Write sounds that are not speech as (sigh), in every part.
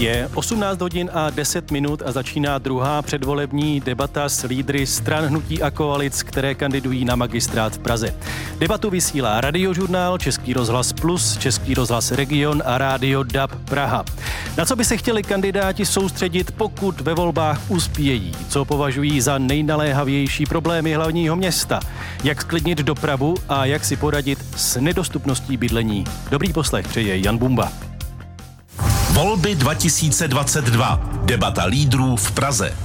Je 18 hodin a 10 minut a začíná druhá předvolební debata s lídry stran hnutí a koalic, které kandidují na magistrát v Praze. Debatu vysílá Radiožurnál, Český rozhlas Plus, Český rozhlas Region a Rádio DAB Praha. Na co by se chtěli kandidáti soustředit, pokud ve volbách uspějí? Co považují za nejnaléhavější problémy hlavního města? Jak sklidnit dopravu a jak si poradit s nedostupností bydlení? Dobrý poslech přeje Jan Bumba. Volby 2022. Debata lídrů v Praze.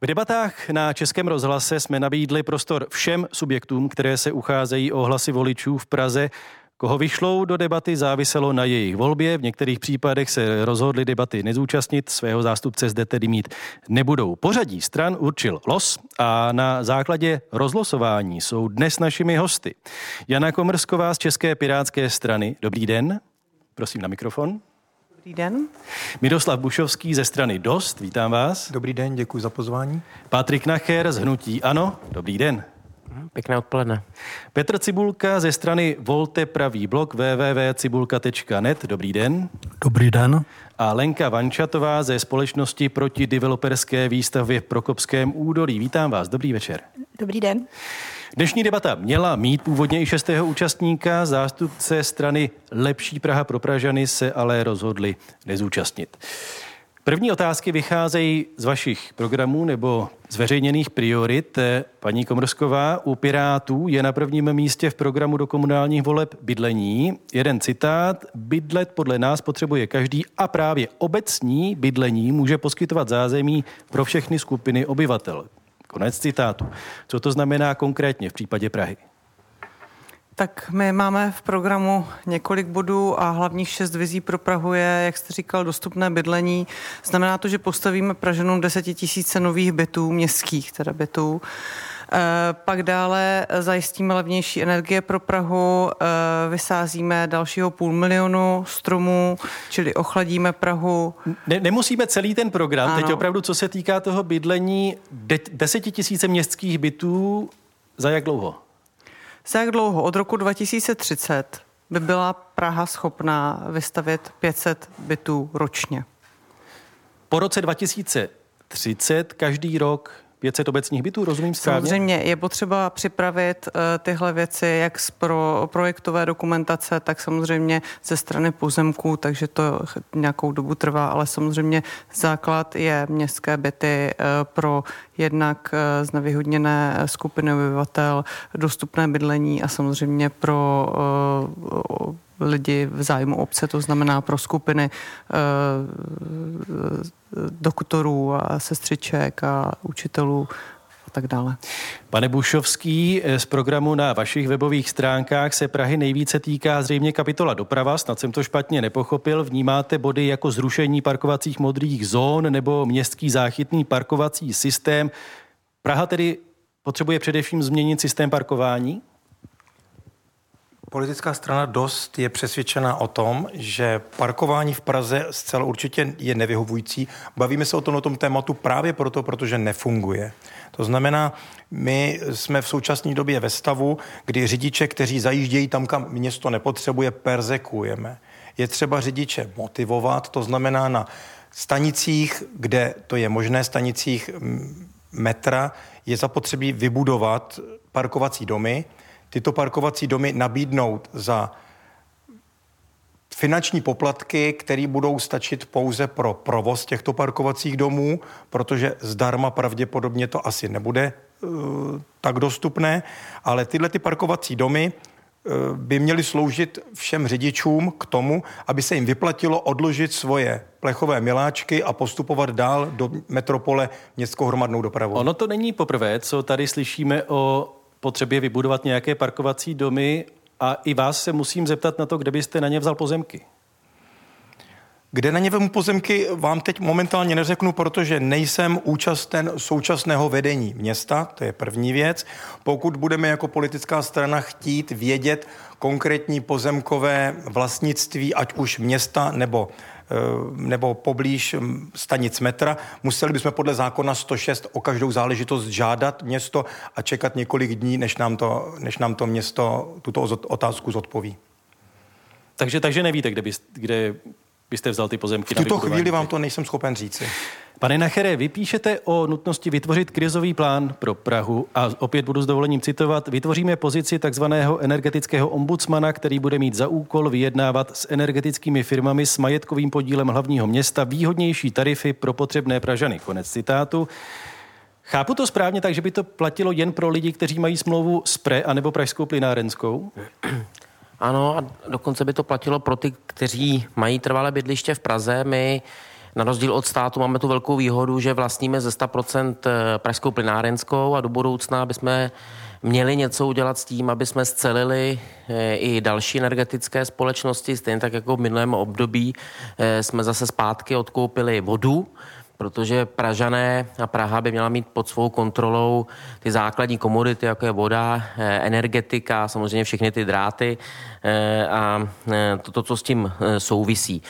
V debatách na Českém rozhlase jsme nabídli prostor všem subjektům, které se ucházejí o hlasy voličů v Praze. Koho vyšlou do debaty záviselo na jejich volbě. V některých případech se rozhodli debaty nezúčastnit, svého zástupce zde tedy mít nebudou. Pořadí stran určil los a na základě rozlosování jsou dnes našimi hosty. Jana Komrsková z České pirátské strany. Dobrý den. Prosím na mikrofon. Dobrý den. Miroslav Bušovský ze strany Dost, vítám vás. Dobrý den, děkuji za pozvání. Patrik Nacher z Hnutí Ano, dobrý den. Pěkné odpoledne. Petr Cibulka ze strany Volte pravý blok www.cibulka.net. Dobrý den. Dobrý den. A Lenka Vančatová ze společnosti proti developerské výstavě v Prokopském údolí. Vítám vás. Dobrý večer. Dobrý den. Dnešní debata měla mít původně i šestého účastníka. Zástupce strany Lepší Praha pro Pražany se ale rozhodli nezúčastnit. První otázky vycházejí z vašich programů nebo zveřejněných priorit. Paní Komrsková u Pirátů je na prvním místě v programu do komunálních voleb bydlení. Jeden citát. Bydlet podle nás potřebuje každý a právě obecní bydlení může poskytovat zázemí pro všechny skupiny obyvatel. Konec citátu. Co to znamená konkrétně v případě Prahy? Tak my máme v programu několik bodů a hlavních šest vizí pro Prahu je, jak jste říkal, dostupné bydlení. Znamená to, že postavíme Praženům desetitisíce nových bytů, městských teda bytů. E, pak dále zajistíme levnější energie pro Prahu, e, vysázíme dalšího půl milionu stromů, čili ochladíme Prahu. Ne, nemusíme celý ten program, ano. teď opravdu, co se týká toho bydlení, de, desetitisíce městských bytů, za jak dlouho? Za jak dlouho? Od roku 2030 by byla Praha schopná vystavit 500 bytů ročně. Po roce 2030 každý rok 500 obecních bytů, rozumím správně? Samozřejmě je potřeba připravit uh, tyhle věci jak z pro, projektové dokumentace, tak samozřejmě ze strany pozemků, takže to nějakou dobu trvá, ale samozřejmě základ je městské byty uh, pro jednak uh, znevýhodněné skupiny obyvatel, dostupné bydlení a samozřejmě pro uh, lidi v zájmu obce, to znamená pro skupiny doktorů a sestřiček a učitelů a tak dále. Pane Bušovský, z programu na vašich webových stránkách se Prahy nejvíce týká zřejmě kapitola doprava, snad jsem to špatně nepochopil. Vnímáte body jako zrušení parkovacích modrých zón nebo městský záchytný parkovací systém. Praha tedy potřebuje především změnit systém parkování? Politická strana dost je přesvědčena o tom, že parkování v Praze zcela určitě je nevyhovující. Bavíme se o tom, o tom tématu právě proto, protože nefunguje. To znamená, my jsme v současné době ve stavu, kdy řidiče, kteří zajíždějí tam, kam město nepotřebuje, perzekujeme. Je třeba řidiče motivovat, to znamená na stanicích, kde to je možné, stanicích metra, je zapotřebí vybudovat parkovací domy, tyto parkovací domy nabídnout za finanční poplatky, které budou stačit pouze pro provoz těchto parkovacích domů, protože zdarma pravděpodobně to asi nebude uh, tak dostupné, ale tyhle ty parkovací domy uh, by měly sloužit všem řidičům k tomu, aby se jim vyplatilo odložit svoje plechové miláčky a postupovat dál do metropole městskou hromadnou dopravu. Ono to není poprvé, co tady slyšíme o potřebě vybudovat nějaké parkovací domy a i vás se musím zeptat na to, kde byste na ně vzal pozemky. Kde na ně vemu pozemky, vám teď momentálně neřeknu, protože nejsem účasten současného vedení města, to je první věc. Pokud budeme jako politická strana chtít vědět konkrétní pozemkové vlastnictví, ať už města nebo nebo poblíž hm, stanic metra. Museli bychom podle zákona 106 o každou záležitost žádat město a čekat několik dní, než nám to, než nám to město tuto otázku zodpoví. Takže, takže nevíte, kde, by, kde byste vzal ty pozemky. V tuto chvíli vám to nejsem schopen říci. Pane Nachere, vy píšete o nutnosti vytvořit krizový plán pro Prahu a opět budu s dovolením citovat. Vytvoříme pozici takzvaného energetického ombudsmana, který bude mít za úkol vyjednávat s energetickými firmami s majetkovým podílem hlavního města výhodnější tarify pro potřebné Pražany. Konec citátu. Chápu to správně tak, že by to platilo jen pro lidi, kteří mají smlouvu s PRE anebo Pražskou plynárenskou? Ano, a dokonce by to platilo pro ty, kteří mají trvalé bydliště v Praze. My na rozdíl od státu máme tu velkou výhodu, že vlastníme ze 100% eh, pražskou plynárenskou a do budoucna bychom měli něco udělat s tím, aby jsme scelili eh, i další energetické společnosti, stejně tak jako v minulém období eh, jsme zase zpátky odkoupili vodu, protože Pražané a Praha by měla mít pod svou kontrolou ty základní komodity, jako je voda, energetika, samozřejmě všechny ty dráty a to, to co s tím souvisí.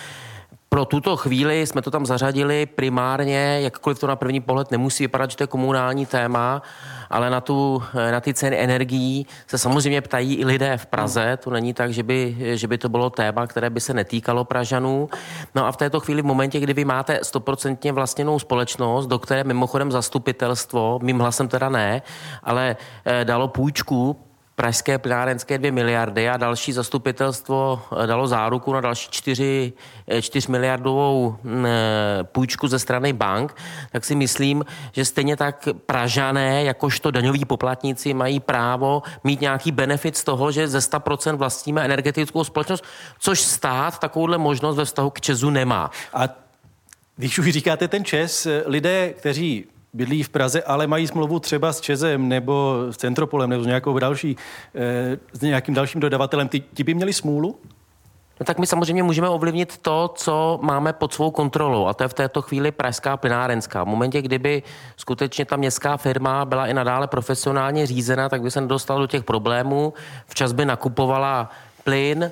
Pro tuto chvíli jsme to tam zařadili primárně, jakkoliv to na první pohled nemusí vypadat, že to je komunální téma, ale na, tu, na ty ceny energií se samozřejmě ptají i lidé v Praze. To není tak, že by, že by to bylo téma, které by se netýkalo Pražanů. No a v této chvíli, v momentě, kdy vy máte stoprocentně vlastněnou společnost, do které mimochodem zastupitelstvo, mým hlasem teda ne, ale eh, dalo půjčku pražské plynárenské 2 miliardy a další zastupitelstvo eh, dalo záruku na další 4, 4 eh, miliardovou mm, eh, půjčku ze strany bank, tak si myslím, že stejně tak Pražané, jakožto daňoví poplatníci, mají právo mít nějaký benefit z toho, že ze 100% vlastníme energetickou společnost, což stát takovouhle možnost ve vztahu k Česu nemá. A když už říkáte ten Čes, lidé, kteří bydlí v Praze, ale mají smlouvu třeba s Čezem nebo s Centropolem nebo s, nějakou další, eh, s nějakým dalším dodavatelem, ty, ti by měli smůlu? No tak my samozřejmě můžeme ovlivnit to, co máme pod svou kontrolou a to je v této chvíli pražská plynárenská. V momentě, kdyby skutečně ta městská firma byla i nadále profesionálně řízena, tak by se nedostala do těch problémů. Včas by nakupovala plyn,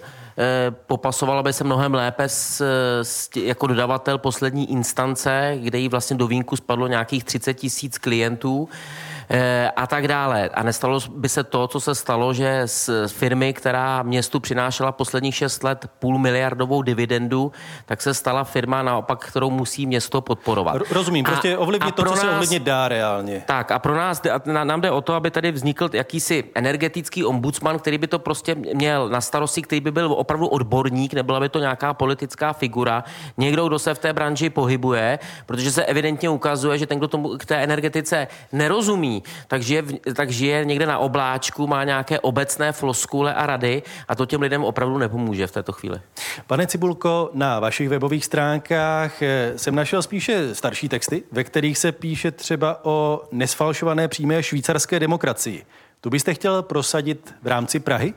popasovala by se mnohem lépe s, s, jako dodavatel poslední instance, kde jí vlastně do vínku spadlo nějakých 30 tisíc klientů. Eh, a tak dále. A nestalo by se to, co se stalo, že z firmy, která městu přinášela posledních 6 let půl miliardovou dividendu, tak se stala firma naopak, kterou musí město podporovat. Rozumím, prostě ovlivnit to, co nás, se ovlivnit dá reálně. Tak a pro nás, nám jde o to, aby tady vznikl jakýsi energetický ombudsman, který by to prostě měl na starosti, který by byl opravdu odborník, nebyla by to nějaká politická figura, někdo, kdo se v té branži pohybuje, protože se evidentně ukazuje, že ten, kdo tomu k té energetice nerozumí, takže je, tak žije někde na obláčku, má nějaké obecné floskule a rady a to těm lidem opravdu nepomůže v této chvíli. Pane Cibulko, na vašich webových stránkách eh, jsem našel spíše starší texty, ve kterých se píše třeba o nesfalšované přímé švýcarské demokracii. Tu byste chtěl prosadit v rámci Prahy?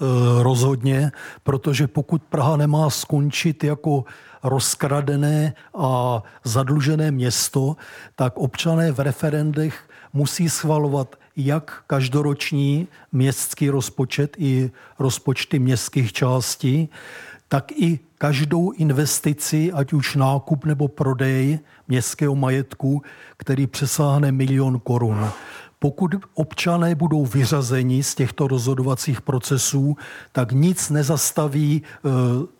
Eh, rozhodně, protože pokud Praha nemá skončit jako rozkradené a zadlužené město, tak občané v referendech musí schvalovat jak každoroční městský rozpočet i rozpočty městských částí, tak i každou investici, ať už nákup nebo prodej městského majetku, který přesáhne milion korun. Pokud občané budou vyřazeni z těchto rozhodovacích procesů, tak nic nezastaví e,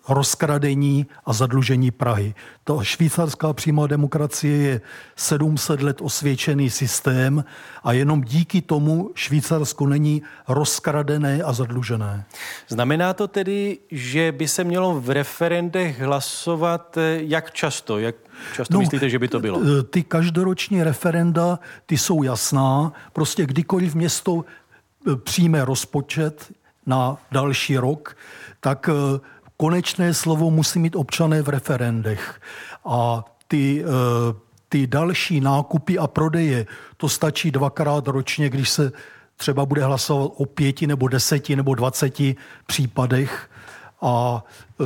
rozkradení a zadlužení Prahy. Ta švýcarská přímá demokracie je 700 let osvědčený systém a jenom díky tomu Švýcarsko není rozkradené a zadlužené. Znamená to tedy, že by se mělo v referendech hlasovat eh, jak často, jak často no, myslíte, že by to bylo? Eh, ty každoroční referenda, ty jsou jasná. Prostě kdykoliv město eh, přijme rozpočet na další rok, tak konečné slovo musí mít občané v referendech. A ty, ty další nákupy a prodeje, to stačí dvakrát ročně, když se třeba bude hlasovat o pěti nebo deseti nebo dvaceti případech a e,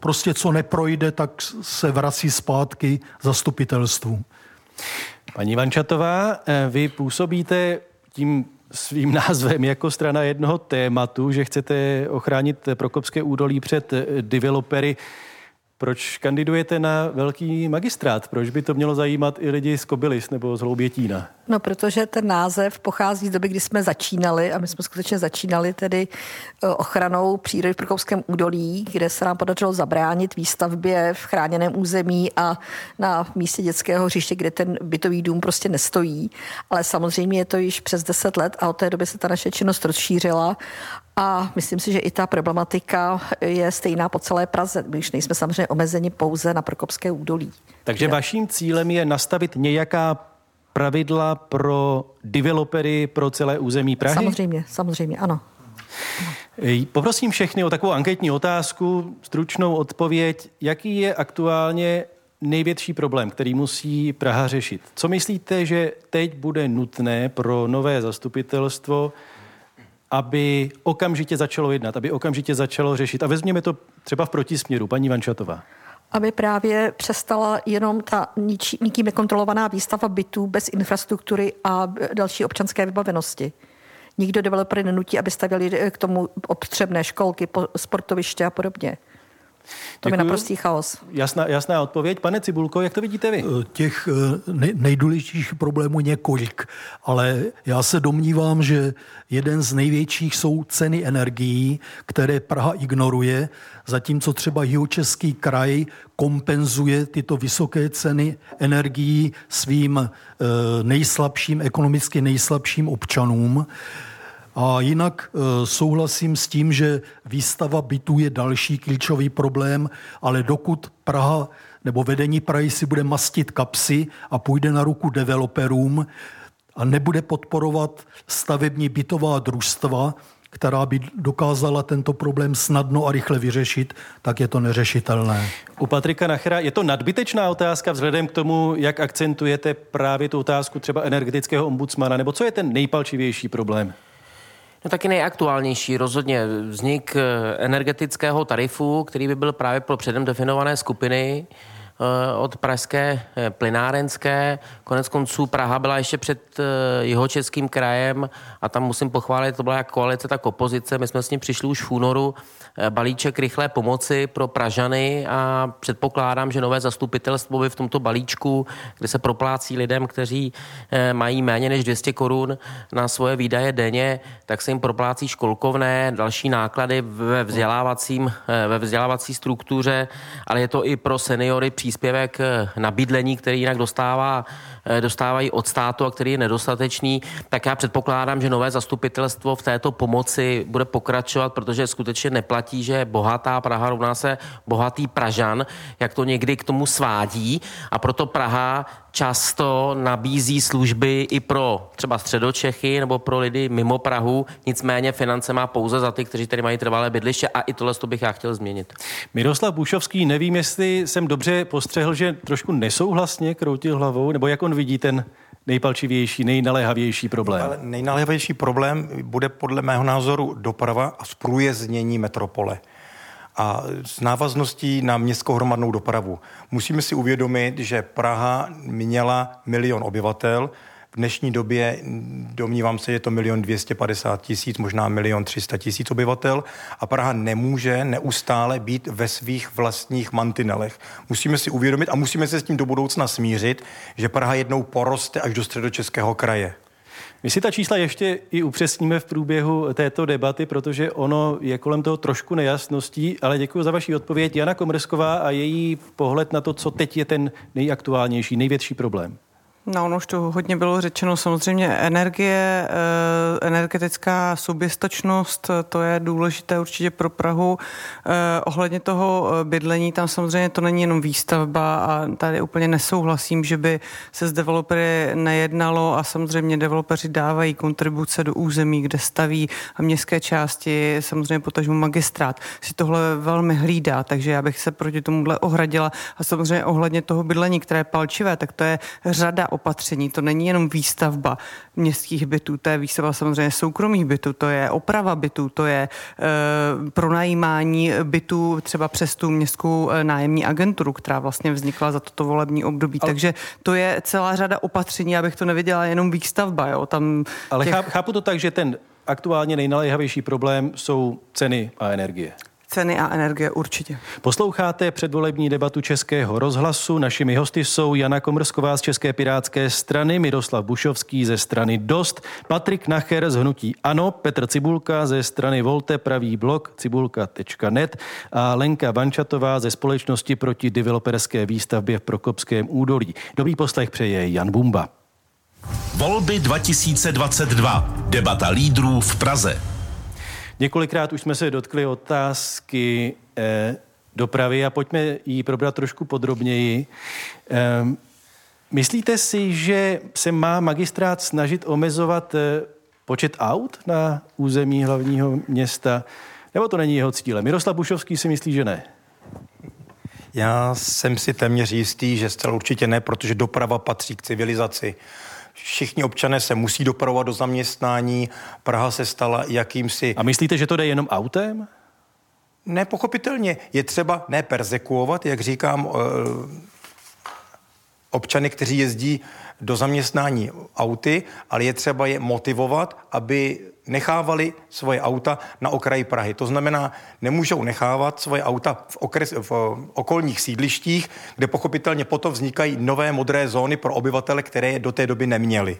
prostě co neprojde, tak se vrací zpátky zastupitelstvu. Paní Vančatová, e, vy působíte tím svým (laughs) názvem jako strana jednoho tématu, že chcete ochránit Prokopské údolí před developery. Proč kandidujete na velký magistrát? Proč by to mělo zajímat i lidi z Kobylis nebo z Hloubětína? No, protože ten název pochází z doby, kdy jsme začínali a my jsme skutečně začínali tedy e, ochranou přírody v Prkovském údolí, kde se nám podařilo zabránit výstavbě v chráněném území a na místě dětského hřiště, kde ten bytový dům prostě nestojí. Ale samozřejmě je to již přes 10 let a od té doby se ta naše činnost rozšířila a myslím si, že i ta problematika je stejná po celé Praze, když nejsme samozřejmě omezeni pouze na Prokopské údolí. Takže vaším cílem je nastavit nějaká pravidla pro developery pro celé území Prahy? Samozřejmě, samozřejmě, ano. Poprosím všechny o takovou anketní otázku, stručnou odpověď. Jaký je aktuálně největší problém, který musí Praha řešit? Co myslíte, že teď bude nutné pro nové zastupitelstvo, aby okamžitě začalo jednat, aby okamžitě začalo řešit? A vezměme to třeba v protisměru, paní Vančatová aby právě přestala jenom ta nikým nekontrolovaná výstava bytů bez infrastruktury a další občanské vybavenosti. Nikdo developery nenutí, aby stavěli k tomu potřebné školky, sportoviště a podobně. To je naprostý chaos. Jasná, jasná odpověď. Pane Cibulko, jak to vidíte vy? Eh, těch eh, nejdůležitějších problémů několik, ale já se domnívám, že jeden z největších jsou ceny energií, které Praha ignoruje, zatímco třeba Jihočeský kraj kompenzuje tyto vysoké ceny energií svým eh, nejslabším, ekonomicky nejslabším občanům. A jinak e, souhlasím s tím, že výstava bytů je další klíčový problém, ale dokud Praha nebo vedení Prahy si bude mastit kapsy a půjde na ruku developerům a nebude podporovat stavební bytová družstva, která by dokázala tento problém snadno a rychle vyřešit, tak je to neřešitelné. U Patrika Nachera je to nadbytečná otázka vzhledem k tomu, jak akcentujete právě tu otázku třeba energetického ombudsmana, nebo co je ten nejpalčivější problém? No taky nejaktuálnější rozhodně vznik eh, energetického tarifu, který by byl právě pro předem definované skupiny od pražské eh, plynárenské. Konec konců Praha byla ještě před jeho českým krajem a tam musím pochválit, to byla jak koalice, tak opozice. My jsme s ním přišli už v únoru Eh, balíček rychlé pomoci pro Pražany a předpokládám, že nové zastupitelstvo by v tomto balíčku, kde se proplácí lidem, kteří eh, mají méně než 200 korun na svoje výdaje denně, tak se jim proplácí školkovné, další náklady ve, vzdělávacím, eh, ve vzdělávací struktuře, ale je to i pro seniory příspěvek na bydlení, který jinak dostává dostávají od státu a který je nedostatečný, tak já předpokládám, že nové zastupitelstvo v této pomoci bude pokračovat, protože skutečně neplatí platí, že bohatá Praha rovná se bohatý Pražan, jak to někdy k tomu svádí. A proto Praha často nabízí služby i pro třeba středočechy nebo pro lidi mimo Prahu, nicméně finance má pouze za ty, kteří tady mají trvalé bydliště a i tohle to bych já chtěl změnit. Miroslav Bušovský, nevím, jestli jsem dobře postřehl, že trošku nesouhlasně kroutil hlavou, nebo jak on vidí ten nejpalčivější, nejnaléhavější problém? Ale nejnaléhavější problém bude podle mého názoru doprava a zprůjezdnění metropole a s návazností na městskou hromadnou dopravu. Musíme si uvědomit, že Praha měla milion obyvatel, v dnešní době domnívám se, že je to milion 250 tisíc, možná milion 300 tisíc obyvatel a Praha nemůže neustále být ve svých vlastních mantinelech. Musíme si uvědomit a musíme se s tím do budoucna smířit, že Praha jednou poroste až do středočeského kraje. My si ta čísla ještě i upřesníme v průběhu této debaty, protože ono je kolem toho trošku nejasností, ale děkuji za vaši odpověď. Jana Komrsková a její pohled na to, co teď je ten nejaktuálnější, největší problém. No, ono už to hodně bylo řečeno. Samozřejmě energie, eh, energetická soběstačnost, to je důležité určitě pro Prahu. Eh, ohledně toho eh, bydlení, tam samozřejmě to není jenom výstavba a tady úplně nesouhlasím, že by se s developery nejednalo a samozřejmě developeři dávají kontribuce do území, kde staví a městské části, samozřejmě potažmu magistrát, si tohle velmi hlídá, takže já bych se proti tomuhle ohradila a samozřejmě ohledně toho bydlení, které je palčivé, tak to je řada opatření. To není jenom výstavba městských bytů, to je výstavba samozřejmě soukromých bytů, to je oprava bytů, to je e, pronajímání bytů třeba přes tu městskou e, nájemní agenturu, která vlastně vznikla za toto volební období. Ale... Takže to je celá řada opatření, abych to neviděla jenom výstavba. Jo? Tam Ale těch... chápu to tak, že ten aktuálně nejnaléhavější problém jsou ceny a energie. Ceny a energie určitě. Posloucháte předvolební debatu Českého rozhlasu. Našimi hosty jsou Jana Komrsková z České pirátské strany, Miroslav Bušovský ze strany Dost, Patrik Nacher z Hnutí Ano, Petr Cibulka ze strany Volte Pravý blok cibulka.net a Lenka Vančatová ze společnosti proti developerské výstavbě v Prokopském údolí. Dobrý poslech přeje Jan Bumba. Volby 2022. Debata lídrů v Praze. Několikrát už jsme se dotkli otázky eh, dopravy a pojďme ji probrat trošku podrobněji. Eh, myslíte si, že se má magistrát snažit omezovat eh, počet aut na území hlavního města, nebo to není jeho cílem? Miroslav Bušovský si myslí, že ne. Já jsem si téměř jistý, že zcela určitě ne, protože doprava patří k civilizaci. Všichni občané se musí dopravovat do zaměstnání. Praha se stala jakýmsi... A myslíte, že to jde jenom autem? Nepochopitelně. Je třeba ne persekuovat, jak říkám, eh, občany, kteří jezdí do zaměstnání auty, ale je třeba je motivovat, aby nechávali svoje auta na okraji Prahy. To znamená, nemůžou nechávat svoje auta v, okres, v okolních sídlištích, kde pochopitelně potom vznikají nové modré zóny pro obyvatele, které je do té doby neměli.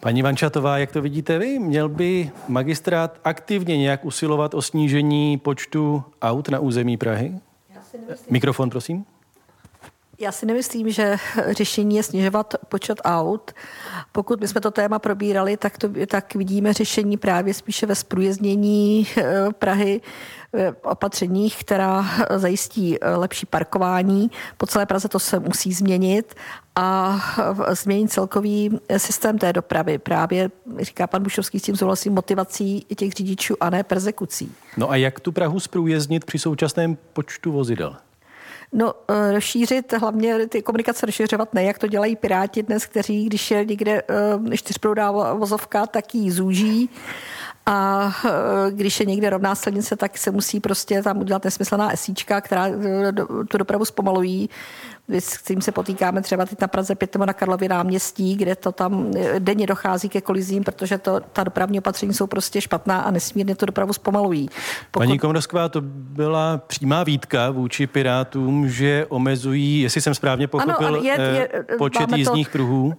Paní Vančatová, jak to vidíte vy? Měl by magistrát aktivně nějak usilovat o snížení počtu aut na území Prahy? Mikrofon, prosím. Já si nemyslím, že řešení je snižovat počet aut. Pokud bychom to téma probírali, tak, to, tak vidíme řešení právě spíše ve zprůjezdnění eh, Prahy, opatřeních, která zajistí eh, lepší parkování. Po celé Praze to se musí změnit a změnit celkový systém té dopravy. Právě, říká pan Bušovský, s tím souhlasí motivací těch řidičů a ne persekucí. No a jak tu Prahu zprůjezdnit při současném počtu vozidel? No, eh, rozšířit, hlavně ty komunikace rozšiřovat ne, jak to dělají Piráti dnes, kteří, když je někde eh, čtyřproudá vozovka, tak ji zúží. A eh, když je někde rovná silnice, tak se musí prostě tam udělat nesmyslná esíčka, která tu dopravu zpomalují s tím se potýkáme třeba teď na Praze 5 nebo na Karlově náměstí, kde to tam eh, denně dochází ke kolizím, protože to, ta dopravní opatření jsou prostě špatná a nesmírně tu dopravu zpomalují. Pokud... Paní Komrosková, to byla přímá výtka vůči Pirátům, že omezují, jestli jsem správně pochopil, ano, je, je, eh, počet jízdních to... pruhů.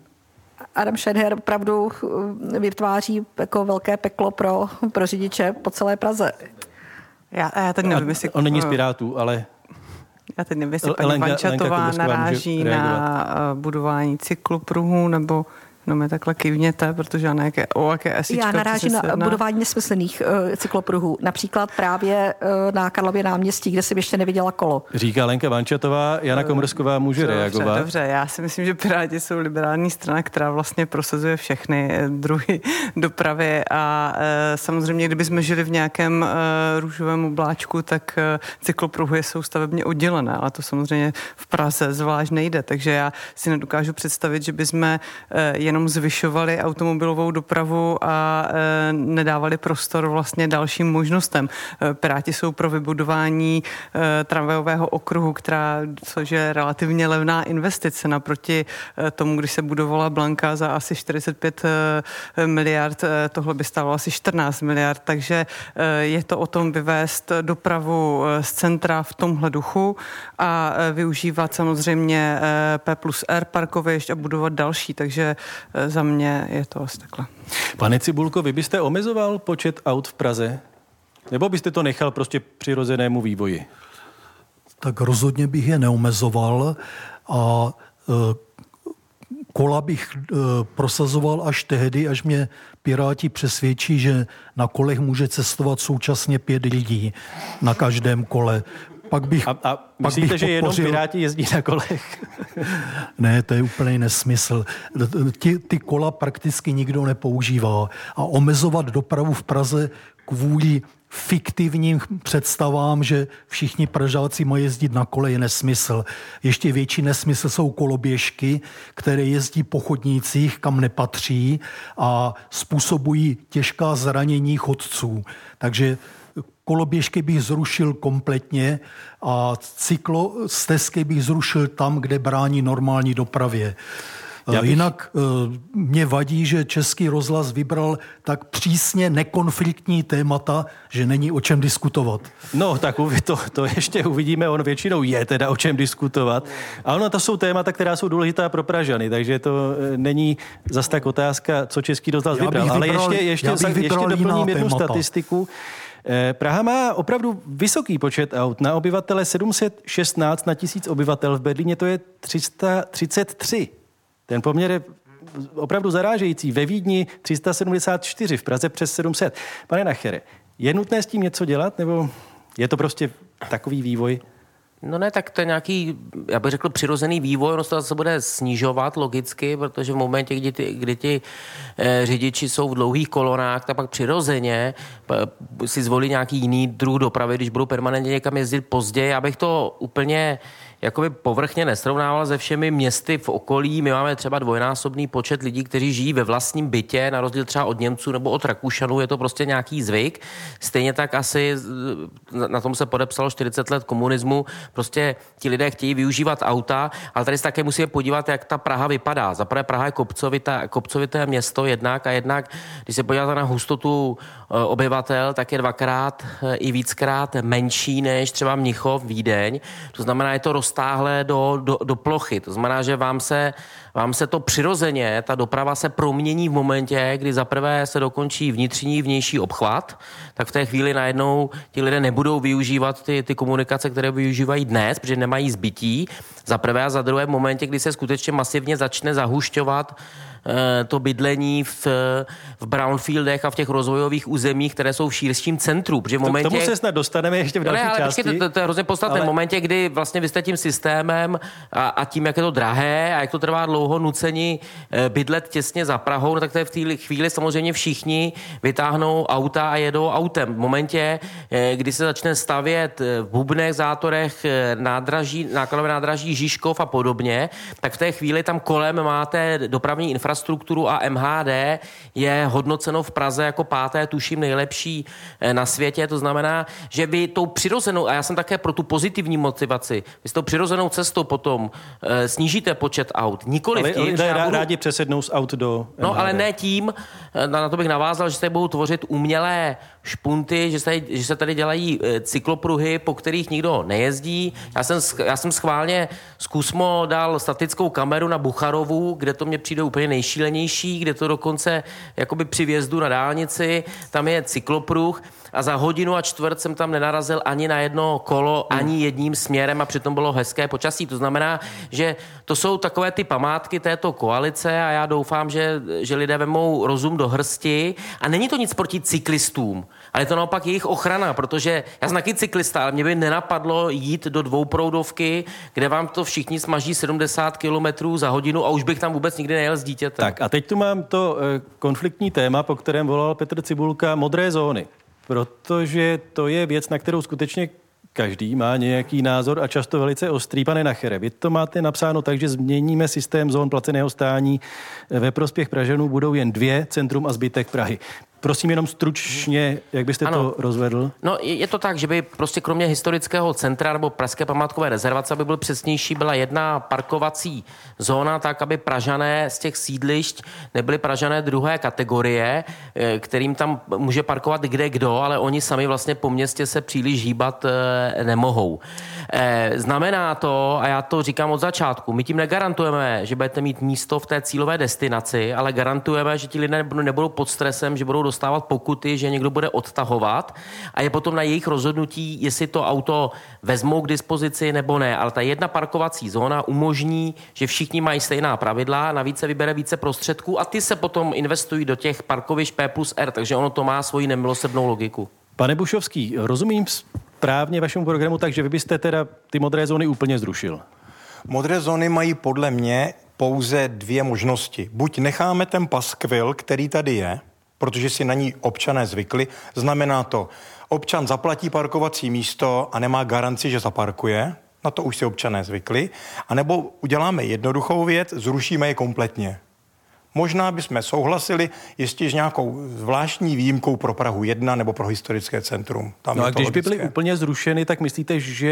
Adam Schenher opravdu eh, vytváří jako velké peklo pro, pro řidiče po celé Praze. Já, já teď nevím, jestli... On není z Pirátů, ale já teď nevím, jestli paní Vančatová naráží na eh, budování cyklopruhů nebo No mi takhle kivněte, protože já jaké, o jaké esička Já narážím na budování nesmyslných uh, cyklopruhů. Například právě uh, na Karlově náměstí, kde jsem ještě neviděla kolo. Říká Lenka Vančatová, Jana Komrsková může dobře, reagovat. Dobře, já si myslím, že Piráti jsou liberální strana, která vlastně prosazuje všechny druhy (laughs) dopravy a uh, samozřejmě, kdybychom žili v nějakém uh, růžovém obláčku, tak uh, cyklopruhy jsou stavebně oddělené, ale to samozřejmě v Praze zvlášť nejde, takže já si nedokážu představit, že bychom uh, jenom jenom zvyšovali automobilovou dopravu a e, nedávali prostor vlastně dalším možnostem. E, Piráti jsou pro vybudování e, tramvajového okruhu, která, což je relativně levná investice naproti tomu, když se budovala Blanka za asi 45 miliard, tohle by stálo asi 14 miliard, takže je to o tom vyvést dopravu z centra v tomhle duchu a využívat samozřejmě P plus R parkovišť a budovat další, takže za mě je to asi takhle. Pane Cibulko, vy byste omezoval počet aut v Praze? Nebo byste to nechal prostě přirozenému vývoji? Tak rozhodně bych je neomezoval a e, kola bych e, prosazoval až tehdy, až mě Piráti přesvědčí, že na kolech může cestovat současně pět lidí na každém kole pak bych A, a myslíte, bych že jenom Piráti jezdí na kolech? (laughs) ne, to je úplný nesmysl. Ty, ty kola prakticky nikdo nepoužívá. A omezovat dopravu v Praze kvůli fiktivním představám, že všichni Pražáci mají jezdit na kole, je nesmysl. Ještě větší nesmysl jsou koloběžky, které jezdí po chodnících, kam nepatří a způsobují těžká zranění chodců. Takže koloběžky bych zrušil kompletně a cyklo stezky bych zrušil tam, kde brání normální dopravě. Já bych... Jinak mě vadí, že Český rozhlas vybral tak přísně nekonfliktní témata, že není o čem diskutovat. No, tak to, to ještě uvidíme. On většinou je teda o čem diskutovat. A ono to jsou témata, která jsou důležitá pro Pražany, takže to není zas tak otázka, co Český rozhlas vybral. vybral. Ale ještě, ještě, ještě doplním jednu témata. statistiku. Eh, Praha má opravdu vysoký počet aut. Na obyvatele 716 na tisíc obyvatel. V Berlíně to je 333. Ten poměr je opravdu zarážející. Ve Vídni 374, v Praze přes 700. Pane Nachere, je nutné s tím něco dělat, nebo je to prostě takový vývoj? No ne, tak to je nějaký, já bych řekl, přirozený vývoj, ono se zase bude snižovat logicky, protože v momentě, kdy, ty, kdy ti eh, řidiči jsou v dlouhých kolonách, tak pak přirozeně eh, si zvolí nějaký jiný druh dopravy, když budou permanentně někam jezdit později. Abych to úplně jakoby povrchně nesrovnával se všemi městy v okolí. My máme třeba dvojnásobný počet lidí, kteří žijí ve vlastním bytě, na rozdíl třeba od Němců nebo od Rakušanů, je to prostě nějaký zvyk. Stejně tak asi na tom se podepsalo 40 let komunismu, prostě ti lidé chtějí využívat auta, ale tady se také musíme podívat, jak ta Praha vypadá. Za prvé Praha je kopcovité, kopcovité město jednak a jednak, když se podíváte na hustotu eh, obyvatel, tak je dvakrát eh, i víckrát menší než třeba Mnichov, Vídeň. To znamená, je to roz roztáhlé do, do, do plochy. To znamená, že vám se, vám se to přirozeně, ta doprava se promění v momentě, kdy zaprvé se dokončí vnitřní, vnější obchvat, tak v té chvíli najednou ti lidé nebudou využívat ty, ty komunikace, které využívají dnes, protože nemají zbytí. Za prvé a za druhé v momentě, kdy se skutečně masivně začne zahušťovat Eh, to bydlení v, v brownfieldech a v těch rozvojových územích, které jsou v širším centru. Protože v momentě... K tomu se snad dostaneme ještě v další ale, části. Ale to, to je hrozně podstatné. Ale... V momentě, kdy vlastně vy jste tím systémem a, a tím, jak je to drahé a jak to trvá dlouho, nuceni eh, bydlet těsně za Prahou, no tak to je v té chvíli samozřejmě všichni vytáhnou auta a jedou autem. V momentě, eh, kdy se začne stavět v Bubnech, Zátorech, nádraží, nákladové nádraží Žižkov a podobně, tak v té chvíli tam kolem máte dopravní infrastrukturu a MHD je hodnoceno v Praze jako páté, tuším, nejlepší eh, na světě. To znamená, že vy tou přirozenou, a já jsem také pro tu pozitivní motivaci, vy s tou přirozenou cestou potom snížíte počet aut. Nikoliv ale, tím, lidé budu... rádi přesednou z aut do MHD. No, ale ne tím, eh, na to bych navázal, že se budou tvořit umělé špunty, že se, že se tady dělají cyklopruhy, po kterých nikdo nejezdí. Já jsem, já jsem schválně zkusmo dal statickou kameru na Bucharovu, kde to mě přijde úplně nejšílenější, kde to dokonce jakoby při vjezdu na dálnici, tam je cyklopruh a za hodinu a čtvrt jsem tam nenarazil ani na jedno kolo, ani jedním směrem a přitom bylo hezké počasí. To znamená, že to jsou takové ty památky této koalice a já doufám, že, že lidé vemou rozum do hrsti a není to nic proti cyklistům, ale je to naopak jejich ochrana, protože já jsem taky cyklista, ale mě by nenapadlo jít do dvouproudovky, kde vám to všichni smaží 70 km za hodinu a už bych tam vůbec nikdy nejel s dítětem. Tak a teď tu mám to eh, konfliktní téma, po kterém volal Petr Cibulka, modré zóny protože to je věc, na kterou skutečně každý má nějaký názor a často velice ostrý. Pane Nachere, vy to máte napsáno tak, že změníme systém zón placeného stání ve prospěch Pražanů, budou jen dvě, centrum a zbytek Prahy. Prosím jenom stručně, jak byste ano. to rozvedl? No je to tak, že by prostě kromě historického centra nebo Pražské památkové rezervace, aby byl přesnější, byla jedna parkovací zóna, tak aby Pražané z těch sídlišť nebyly Pražané druhé kategorie, eh, kterým tam může parkovat kde kdo, ale oni sami vlastně po městě se příliš hýbat eh, nemohou. Eh, znamená to, a já to říkám od začátku, my tím negarantujeme, že budete mít místo v té cílové destinaci, ale garantujeme, že ti lidé nebudou pod stresem, že budou dostávat pokuty, že někdo bude odtahovat a je potom na jejich rozhodnutí, jestli to auto vezmou k dispozici nebo ne. Ale ta jedna parkovací zóna umožní, že všichni mají stejná pravidla, navíc se vybere více prostředků a ty se potom investují do těch parkovišť P plus R, takže ono to má svoji nemilosrdnou logiku. Pane Bušovský, rozumím správně vašemu programu tak, že vy byste teda ty modré zóny úplně zrušil? Modré zóny mají podle mě pouze dvě možnosti. Buď necháme ten paskvil, který tady je, protože si na ní občané zvykli. Znamená to, občan zaplatí parkovací místo a nemá garanci, že zaparkuje. Na to už si občané zvykli. A nebo uděláme jednoduchou věc, zrušíme je kompletně. Možná bychom souhlasili ještě s nějakou zvláštní výjimkou pro Prahu 1 nebo pro historické centrum. Tam no a když logické. by byly úplně zrušeny, tak myslíte, že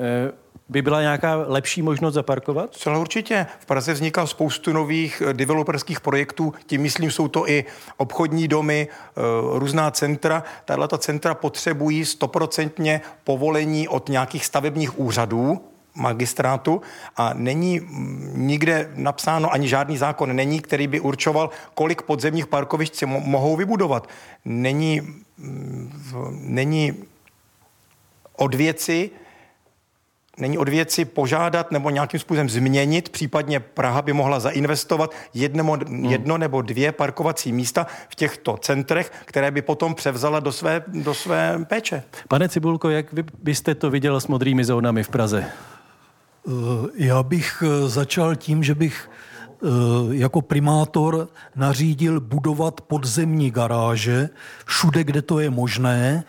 eh, by byla nějaká lepší možnost zaparkovat? Celé určitě. V Praze vzniká spoustu nových eh, developerských projektů, tím myslím, jsou to i obchodní domy, eh, různá centra. Tahle ta centra potřebují stoprocentně povolení od nějakých stavebních úřadů, magistrátu a není mm, nikde napsáno, ani žádný zákon není, který by určoval, kolik podzemních parkovišť si mohou vybudovat. Není, mm, není od věci, není od věci požádat nebo nějakým způsobem změnit, případně Praha by mohla zainvestovat jedno, hmm. jedno nebo dvě parkovací místa v těchto centrech, které by potom převzala do své, do své péče. Pane Cibulko, jak vy byste to viděl s modrými zónami v Praze? Eh, já bych eh, začal tím, že bych jako primátor nařídil budovat podzemní garáže všude, kde to je možné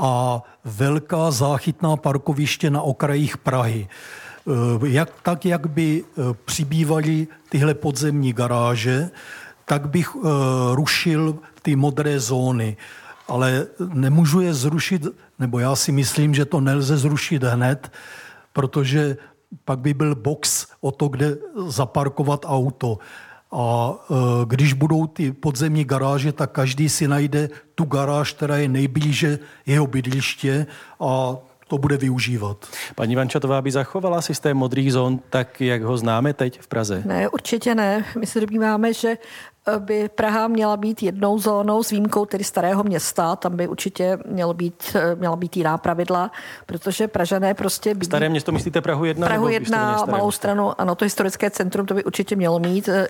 a velká záchytná parkoviště na okrajích Prahy. Jak, tak, jak by přibývaly tyhle podzemní garáže, tak bych rušil ty modré zóny. Ale nemůžu je zrušit, nebo já si myslím, že to nelze zrušit hned, protože pak by byl box o to, kde zaparkovat auto. A e, když budou ty podzemní garáže, tak každý si najde tu garáž, která je nejblíže jeho bydliště a to bude využívat. Paní Vančatová by zachovala systém modrých zón tak, jak ho známe teď v Praze? Ne, určitě ne. My si domníváme, že by Praha měla být jednou zónou s výjimkou tedy starého města, tam by určitě mělo být, měla být jiná pravidla, protože Pražané prostě... Bydlí... Staré město myslíte Prahu 1? Prahu 1, malou města? stranu, ano, to historické centrum, to by určitě mělo mít e,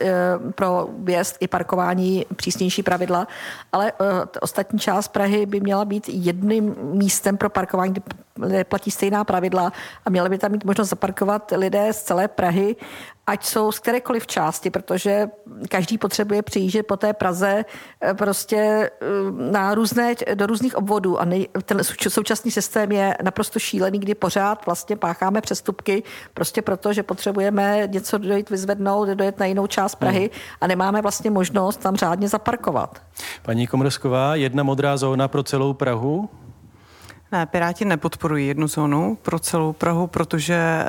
pro vjezd i parkování přísnější pravidla, ale e, ostatní část Prahy by měla být jedným místem pro parkování, kde platí stejná pravidla a měly by tam mít možnost zaparkovat lidé z celé Prahy ať jsou z kterékoliv části, protože každý potřebuje přijíždět po té Praze eh, prostě eh, na různé, do různých obvodů a nej, ten současný systém je naprosto šílený, kdy pořád vlastně pácháme přestupky prostě proto, že potřebujeme něco dojít vyzvednout, dojet na jinou část Prahy hmm. a nemáme vlastně možnost tam řádně zaparkovat. Paní Komrsková, jedna modrá zóna pro celou Prahu? Ne, Piráti nepodporují jednu zónu pro celou Prahu, protože eh,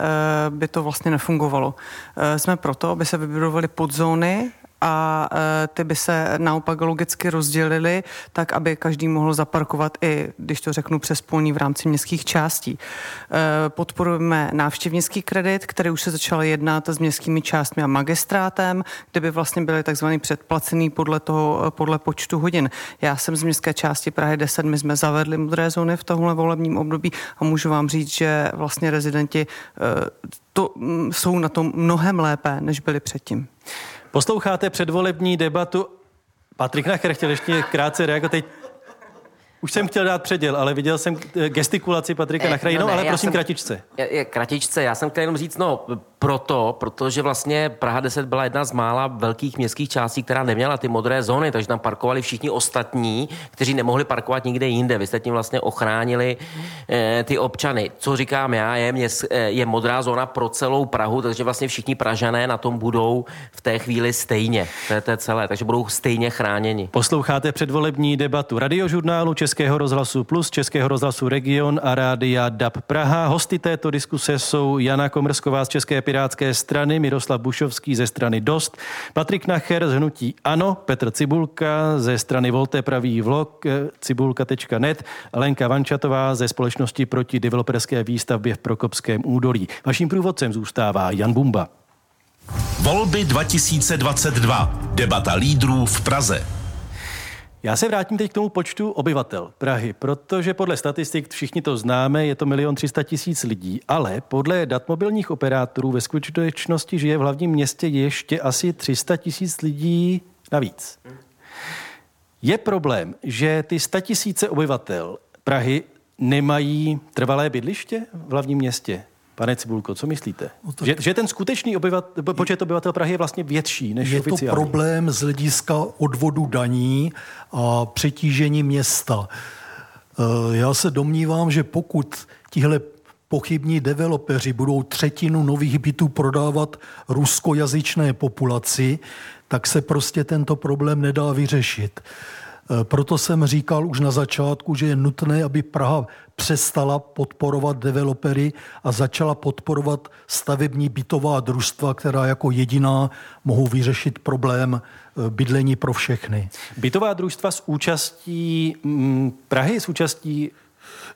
by to vlastně nefungovalo. Eh, jsme proto, aby se vybudovaly podzóny a e, ty by se naopak logicky rozdělily, tak aby každý mohl zaparkovat i, když to řeknu, přes polní v rámci městských částí. E, podporujeme návštěvnický kredit, který už se začal jednat s městskými částmi a magistrátem, kde by vlastně byly takzvaný předplacený podle toho, podle počtu hodin. Já jsem z městské části Prahy 10, my jsme zavedli modré zóny v tohle volebním období a můžu vám říct, že vlastně rezidenti e, to, jsou na tom mnohem lépe, než byli předtím. Posloucháte předvolební debatu. Patrik Nacher chtěl ještě krátce reagovat. Teď už jsem chtěl dát předěl, ale viděl jsem eh, gestikulaci Patrika eh, Nachra, no ne, ale prosím jsem, kratičce. Je, je, kratičce, já jsem chtěl jenom říct, no proto, protože vlastně Praha 10 byla jedna z mála velkých městských částí, která neměla ty modré zóny, takže tam parkovali všichni ostatní, kteří nemohli parkovat nikde jinde. Vy jste tím vlastně ochránili eh, ty občany. Co říkám já, je, měst, eh, je modrá zóna pro celou Prahu, takže vlastně všichni Pražané na tom budou v té chvíli stejně. To je, to je celé, takže budou stejně chráněni. Posloucháte předvolební debatu radiožurnálu Českého rozhlasu Plus, Českého rozhlasu Region a rádia DAB Praha. Hosty této diskuse jsou Jana Komrsková z České Pirátské strany, Miroslav Bušovský ze strany Dost, Patrik Nacher z Hnutí Ano, Petr Cibulka ze strany Volte pravý vlog, eh, cibulka.net, Lenka Vančatová ze společnosti proti developerské výstavbě v Prokopském údolí. Vaším průvodcem zůstává Jan Bumba. Volby 2022. Debata lídrů v Praze. Já se vrátím teď k tomu počtu obyvatel Prahy, protože podle statistik všichni to známe, je to milion 300 tisíc lidí, ale podle dat mobilních operátorů ve skutečnosti žije v hlavním městě ještě asi 300 tisíc lidí navíc. Je problém, že ty 100 tisíce obyvatel Prahy nemají trvalé bydliště v hlavním městě? Pane Cibulko, co myslíte? No to... že, že ten skutečný obyvat, počet obyvatel Prahy je vlastně větší než je oficiální? Je to problém z hlediska odvodu daní a přetížení města. E, já se domnívám, že pokud tihle pochybní developeři budou třetinu nových bytů prodávat ruskojazyčné populaci, tak se prostě tento problém nedá vyřešit. Proto jsem říkal už na začátku, že je nutné, aby Praha přestala podporovat developery a začala podporovat stavební bytová družstva, která jako jediná mohou vyřešit problém eh, bydlení pro všechny. Bytová družstva s účastí mm, Prahy, s účastí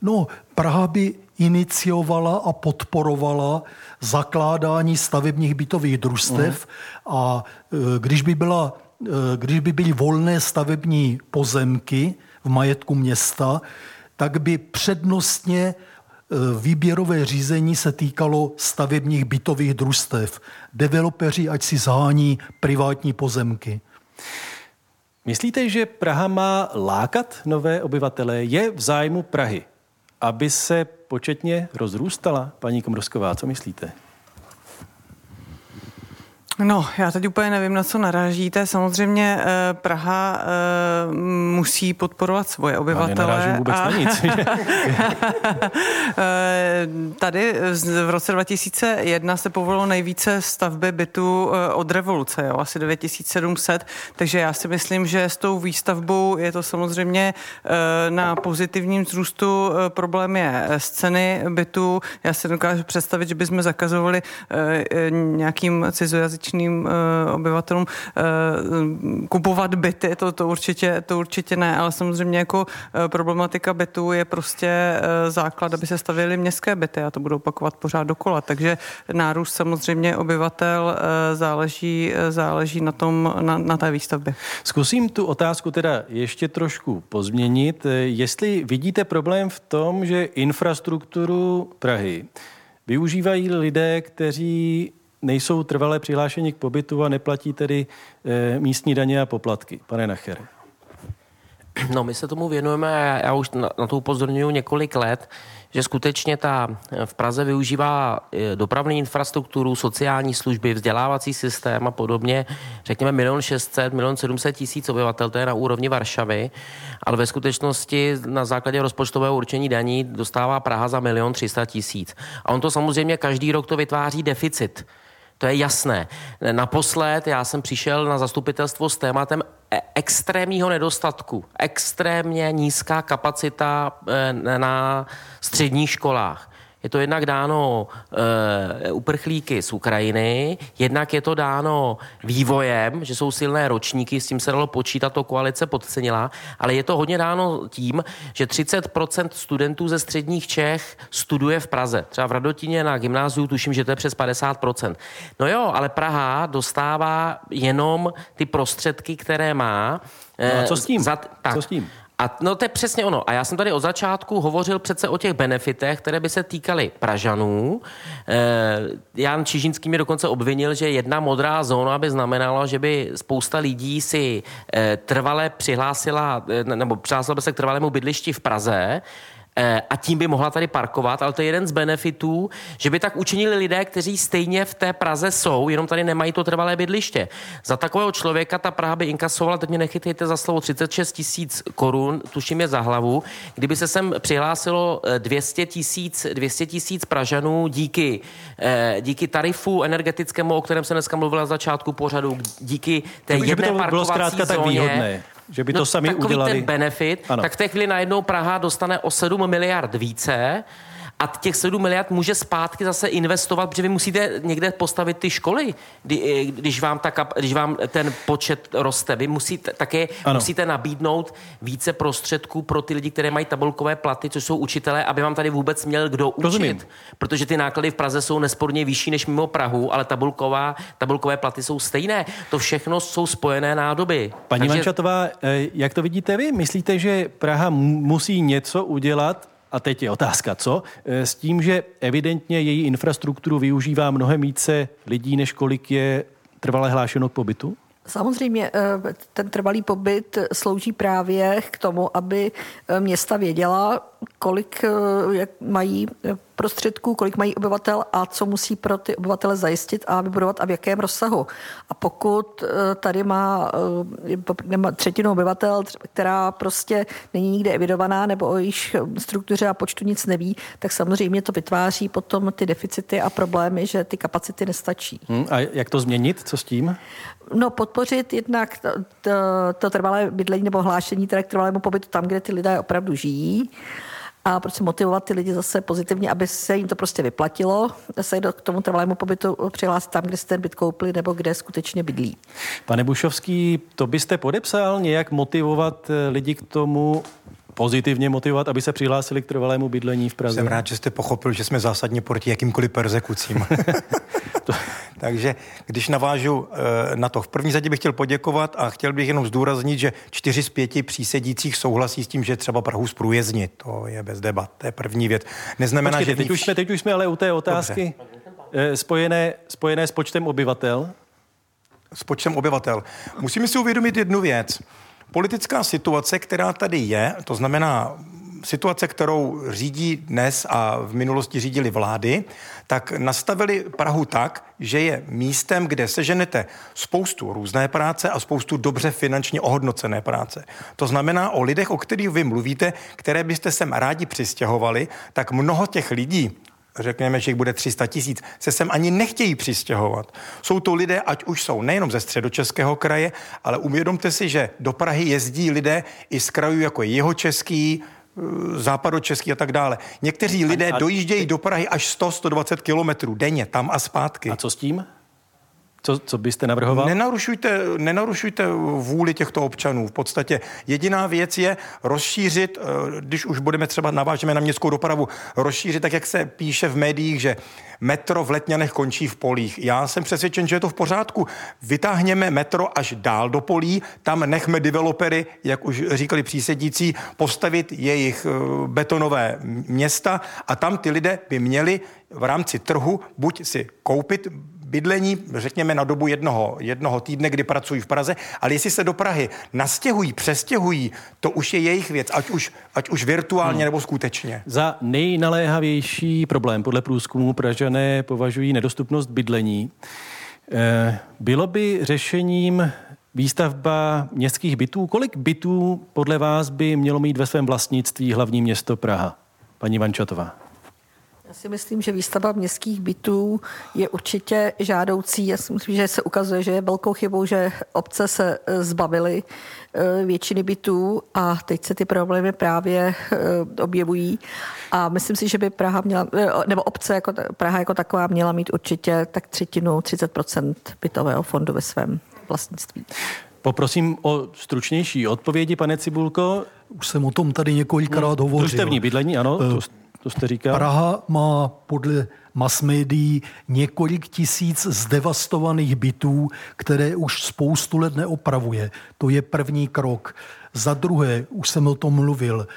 No, Praha by iniciovala a podporovala zakládání stavebních bytových družstev uh. a e, když by, byla, když by byly volné stavební pozemky v majetku města, tak by přednostně e, výběrové řízení se týkalo stavebních bytových družstev. Developeři ať si zhání privátní pozemky. Myslíte, že Praha má lákat nové obyvatele? Je v zájmu Prahy aby se početně rozrůstala? Paní Komrosková, co myslíte? No, já teď úplně nevím, na co narážíte. Samozřejmě eh, Praha eh, musí podporovat svoje obyvatele. Já vůbec a... na nic. (laughs) (laughs) Eh, tady v roce 2001 se povolilo nejvíce stavby bytu od revoluce, jo, asi 9700, takže já si myslím, že s tou výstavbou je to samozřejmě na pozitivním vzrůstu. Problém je z ceny bytu. Já si dokážu představit, že bychom zakazovali nějakým cizojazyčným skutečným uh, obyvatelům uh, kupovat byty, to, to, určitě, to určitě ne, ale samozřejmě jako uh, problematika bytů je prostě základ, aby se stavěly městské byty a to budou opakovat pořád dokola, takže nárůst samozřejmě obyvatel záleží, záleží na tom, na, na té výstavbě. Zkusím tu otázku teda ještě trošku pozměnit. Jestli vidíte problém v tom, že infrastrukturu Prahy využívají lidé, kteří nejsou trvalé přihlášení k pobytu a neplatí tedy e, místní daně a poplatky. Pane Nacher. No, my se tomu věnujeme, já už na, na to upozorňuji několik let, že skutečně ta v Praze využívá eh, dopravní infrastrukturu, sociální služby, vzdělávací systém a podobně. Řekněme milion 600, milion 700 tisíc obyvatel, to je na úrovni Varšavy, ale ve skutečnosti na základě rozpočtového určení daní dostává Praha za milion 300 tisíc. A on to samozřejmě každý rok to vytváří deficit. To je jasné. Naposled já jsem přišel na zastupitelstvo s tématem e- extrémního nedostatku, extrémně nízká kapacita e, na středních školách. Je to jednak dáno e, uprchlíky z Ukrajiny, jednak je to dáno vývojem, že jsou silné ročníky, s tím se dalo počítat, to koalice podcenila, ale je to hodně dáno tím, že 30% studentů ze středních Čech studuje v Praze. Třeba v Radotině na gymnáziu tuším, že to je přes 50%. No jo, ale Praha dostává jenom ty prostředky, které má. No a co s tím? Za, tak, co s tím? A no to je přesně ono. A já jsem tady od začátku hovořil přece o těch benefitech, které by se týkaly Pražanů. E, Jan Čižinský mi dokonce obvinil, že jedna modrá zóna by znamenala, že by spousta lidí si e, trvale přihlásila, e, nebo přihlásila by se k trvalému bydlišti v Praze, a tím by mohla tady parkovat, ale to je jeden z benefitů, že by tak učinili lidé, kteří stejně v té Praze jsou, jenom tady nemají to trvalé bydliště. Za takového člověka ta Praha by inkasovala, teď mě nechytejte za slovo, 36 tisíc korun, tuším je za hlavu, kdyby se sem přihlásilo 200 tisíc 200 tisíc Pražanů díky, eh, díky tarifu energetickému, o kterém se dneska mluvila na začátku pořadu, díky té jedné by to bylo parkovací zóně. Tak výhodné že by to no, sami takový udělali. ten benefit, ano. tak v té chvíli najednou Praha dostane o 7 miliard více a těch 7 miliard může zpátky zase investovat, protože vy musíte někde postavit ty školy, kdy, když, vám ta, když vám ten počet roste. Vy musíte, také ano. musíte nabídnout více prostředků pro ty lidi, které mají tabulkové platy, což jsou učitelé, aby vám tady vůbec měl kdo učit. Rozumím. Protože ty náklady v Praze jsou nesporně vyšší než mimo Prahu, ale tabulková, tabulkové platy jsou stejné. To všechno jsou spojené nádoby. Paní Takže... Mančatová, eh, jak to vidíte vy? Myslíte, že Praha musí něco udělat, a teď je otázka, co? E, s tím, že evidentně její infrastrukturu využívá mnohem více lidí, než kolik je trvalé hlášeno k pobytu? Samozřejmě e, ten trvalý pobyt slouží právě k tomu, aby e, města věděla, kolik jak mají prostředků, kolik mají obyvatel a co musí pro ty obyvatele zajistit a vybudovat a v jakém rozsahu. A pokud eh, tady má eh, třetinu obyvatel, která prostě není nikde evidovaná nebo o jejich struktuře a počtu nic neví, tak samozřejmě to vytváří potom ty deficity a problémy, že ty kapacity nestačí. Hmm, a jak to změnit? Co s tím? No podpořit jednak to, to, to trvalé bydlení nebo hlášení teda k trvalému pobytu tam, kde ty lidé opravdu žijí a prostě motivovat ty lidi zase pozitivně, aby se jim to prostě vyplatilo, se k tomu trvalému pobytu přihlásit tam, kde jste ten byt koupili nebo kde skutečně bydlí. Pane Bušovský, to byste podepsal nějak motivovat eh, lidi k tomu, pozitivně motivovat, aby se přihlásili k trvalému bydlení v Praze? Jsem rád, že jste pochopil, že jsme zásadně proti jakýmkoliv persekucím. (laughs) (laughs) to... Takže když navážu eh, na to, v první řadě bych chtěl poděkovat a chtěl bych jenom zdůraznit, že čtyři z pěti přísedících souhlasí s tím, že třeba Prahu zprůjezdnit. To je bez debat, to je první věc. Neznamená, Počkejte, že... Teď, už jsme, teď už jsme ale u té otázky Dobře. spojené, spojené s počtem obyvatel. S počtem obyvatel. Musíme si uvědomit jednu věc. Politická situace, která tady je, to znamená situace, kterou řídí dnes a v minulosti řídili vlády, tak nastavili Prahu tak, že je místem, kde seženete spoustu různé práce a spoustu dobře finančně ohodnocené práce. To znamená o lidech, o kterých vy mluvíte, které byste sem rádi přistěhovali, tak mnoho těch lidí, řekněme, že jich bude 300 tisíc, se sem ani nechtějí přistěhovat. Jsou to lidé, ať už jsou nejenom ze středočeského kraje, ale uvědomte si, že do Prahy jezdí lidé i z krajů jako jeho český, eh, západočeský a tak dále. Někteří lidé a, a dojíždějí do Prahy až 100-120 kilometrů denně, tam a zpátky. A co s tím? Co, co byste navrhoval? Nenarušujte, nenarušujte vůli těchto občanů. V podstatě jediná věc je rozšířit, eh, když už budeme třeba navážeme na městskou dopravu, rozšířit, tak jak se píše v médiích, že metro v Letňanech končí v polích. Já jsem přesvědčen, že je to v pořádku. Vytáhněme metro až dál do polí, tam nechme developery, jak už říkali přísedící, postavit jejich eh, betonové města a tam ty lidé by měli v rámci trhu buď si koupit bydlení, řekněme na dobu jednoho, jednoho týdne, kdy pracují v Praze, ale jestli se do Prahy nastěhují, přestěhují, to už je jejich věc, ať už, ať už virtuálně hmm. nebo skutečně. Za nejnaléhavější problém podle průzkumu Pražané považují nedostupnost bydlení. Eh, bylo by řešením výstavba městských bytů? Kolik bytů podle vás by mělo mít ve svém vlastnictví hlavní město Praha? Paní Vančatová. Já si myslím, že výstavba městských bytů je určitě žádoucí. Já si myslím, že se ukazuje, že je velkou chybou, že obce se e, zbavily e, většiny bytů a teď se ty problémy právě e, objevují. A myslím si, že by Praha měla, nebo obce jako Praha jako taková měla mít určitě tak třetinu, 30% bytového fondu ve svém vlastnictví. Poprosím o stručnější odpovědi, pane Cibulko. Už jsem o tom tady několikrát hovořil. Družstevní bydlení, ano. Uh, to jste říkal? Praha má podle mass médií několik tisíc zdevastovaných bytů, které už spoustu let neopravuje. To je první krok. Za druhé, už jsem o tom mluvil,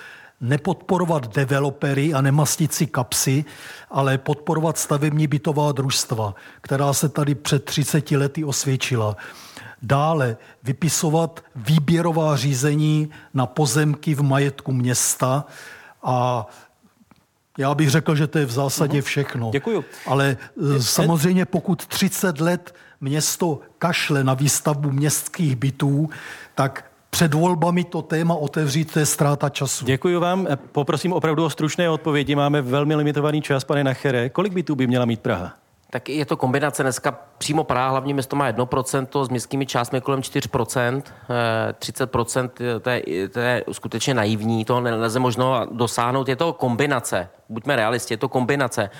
nepodporovat developery a nemastit si kapsy, ale podporovat stavební bytová družstva, která se tady před 30 lety osvědčila. Dále vypisovat výběrová řízení na pozemky v majetku města a já bych řekl, že to je v zásadě mhm. všechno. Děkuju. Ale e, samozřejmě pokud 30 let město kašle na výstavbu městských bytů, tak před volbami to téma otevřít, to je ztráta času. Děkuji vám. E, poprosím opravdu o stručné odpovědi. Máme velmi limitovaný čas, pane Nachere. Kolik bytů by měla mít Praha? Tak je to kombinace. Dneska přímo Praha, hlavně město má 1%, s městskými částmi kolem 4%, 30% eh, to je, to je skutečně naivní, to nelze možno dosáhnout. Je to kombinace, buďme realisti, je to kombinace.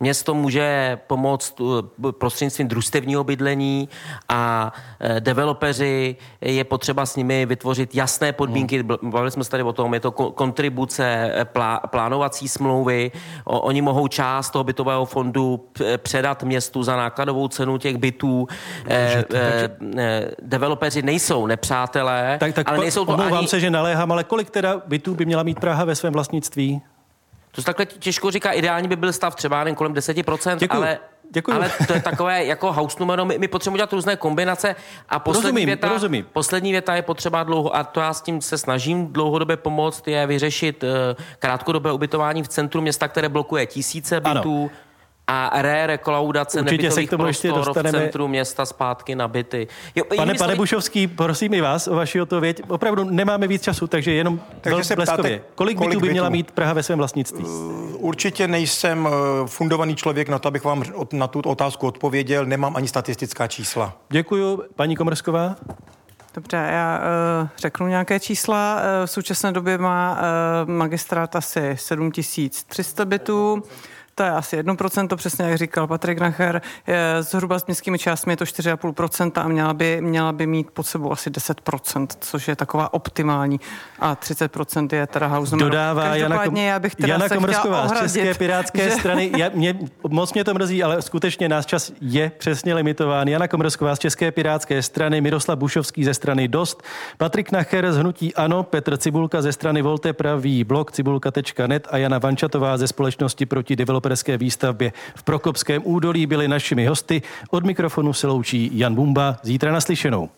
Město může pomoct uh, prostřednictvím družstevního bydlení a uh, developeři je potřeba s nimi vytvořit jasné podmínky. Hmm. Bavili jsme se tady o tom, je to kontribuce, eh, plá, plánovací smlouvy. Oni mohou část toho bytového fondu předat městu za nákladovou cenu těch bytů. Eh, eh, developeři nejsou nepřátelé, tak, tak ale nejsou to ani... se, že naléhám, ale kolik teda bytů by měla mít Praha ve svém vlastnictví? To se takhle těžko říká. Ideální by byl stav třeba jen kolem 10%, Děkuju. ale Děkuji. Ale to je takové jako house numero, my, my potřebujeme dělat různé kombinace a poslední, Rozumím, věta, rozumím. poslední věta je potřeba dlouho, a to já s tím se snažím dlouhodobě pomoct, je vyřešit uh, krátkodobé ubytování v centru města, které blokuje tisíce bytů. Ano a re-rekolaudace Určitě se k tomu ještě dostaneme. v centru města zpátky na byty. Jo, pane, pane Bušovský, prosím i vás o vaši odpověď. Opravdu nemáme víc času, takže jenom takže se bleskově. Ptáte, kolik, kolik bytů by měla mít Praha ve svém vlastnictví? Uh, určitě nejsem uh, fundovaný člověk na to, abych vám na tu otázku odpověděl. Nemám ani statistická čísla. Děkuji. Paní Komrsková? Dobře, já uh, řeknu nějaké čísla. Uh, v současné době má uh, magistrát asi 7300 bytů. To je asi 1%, přesně jak říkal Patrik Nacher. Zhruba s městskými částmi je to 4,5% a měla by, měla by mít pod sebou asi 10%, což je taková optimální. A 30% je teda house Dodává Jana, Kom- já bych teda Jana Komrsková z České pirátské že... strany. Já, mě, moc mě to mrzí, ale skutečně náš čas je přesně limitován. Jana Komrsková z České pirátské strany, Miroslav Bušovský ze strany Dost, Patrik Nacher z Hnutí Ano, Petr Cibulka ze strany Volte Pravý blog cibulka.net a Jana Vančatová ze společnosti proti developer developerské výstavbě v Prokopském údolí byli našimi hosty. Od mikrofonu se loučí Jan Bumba. Zítra naslyšenou.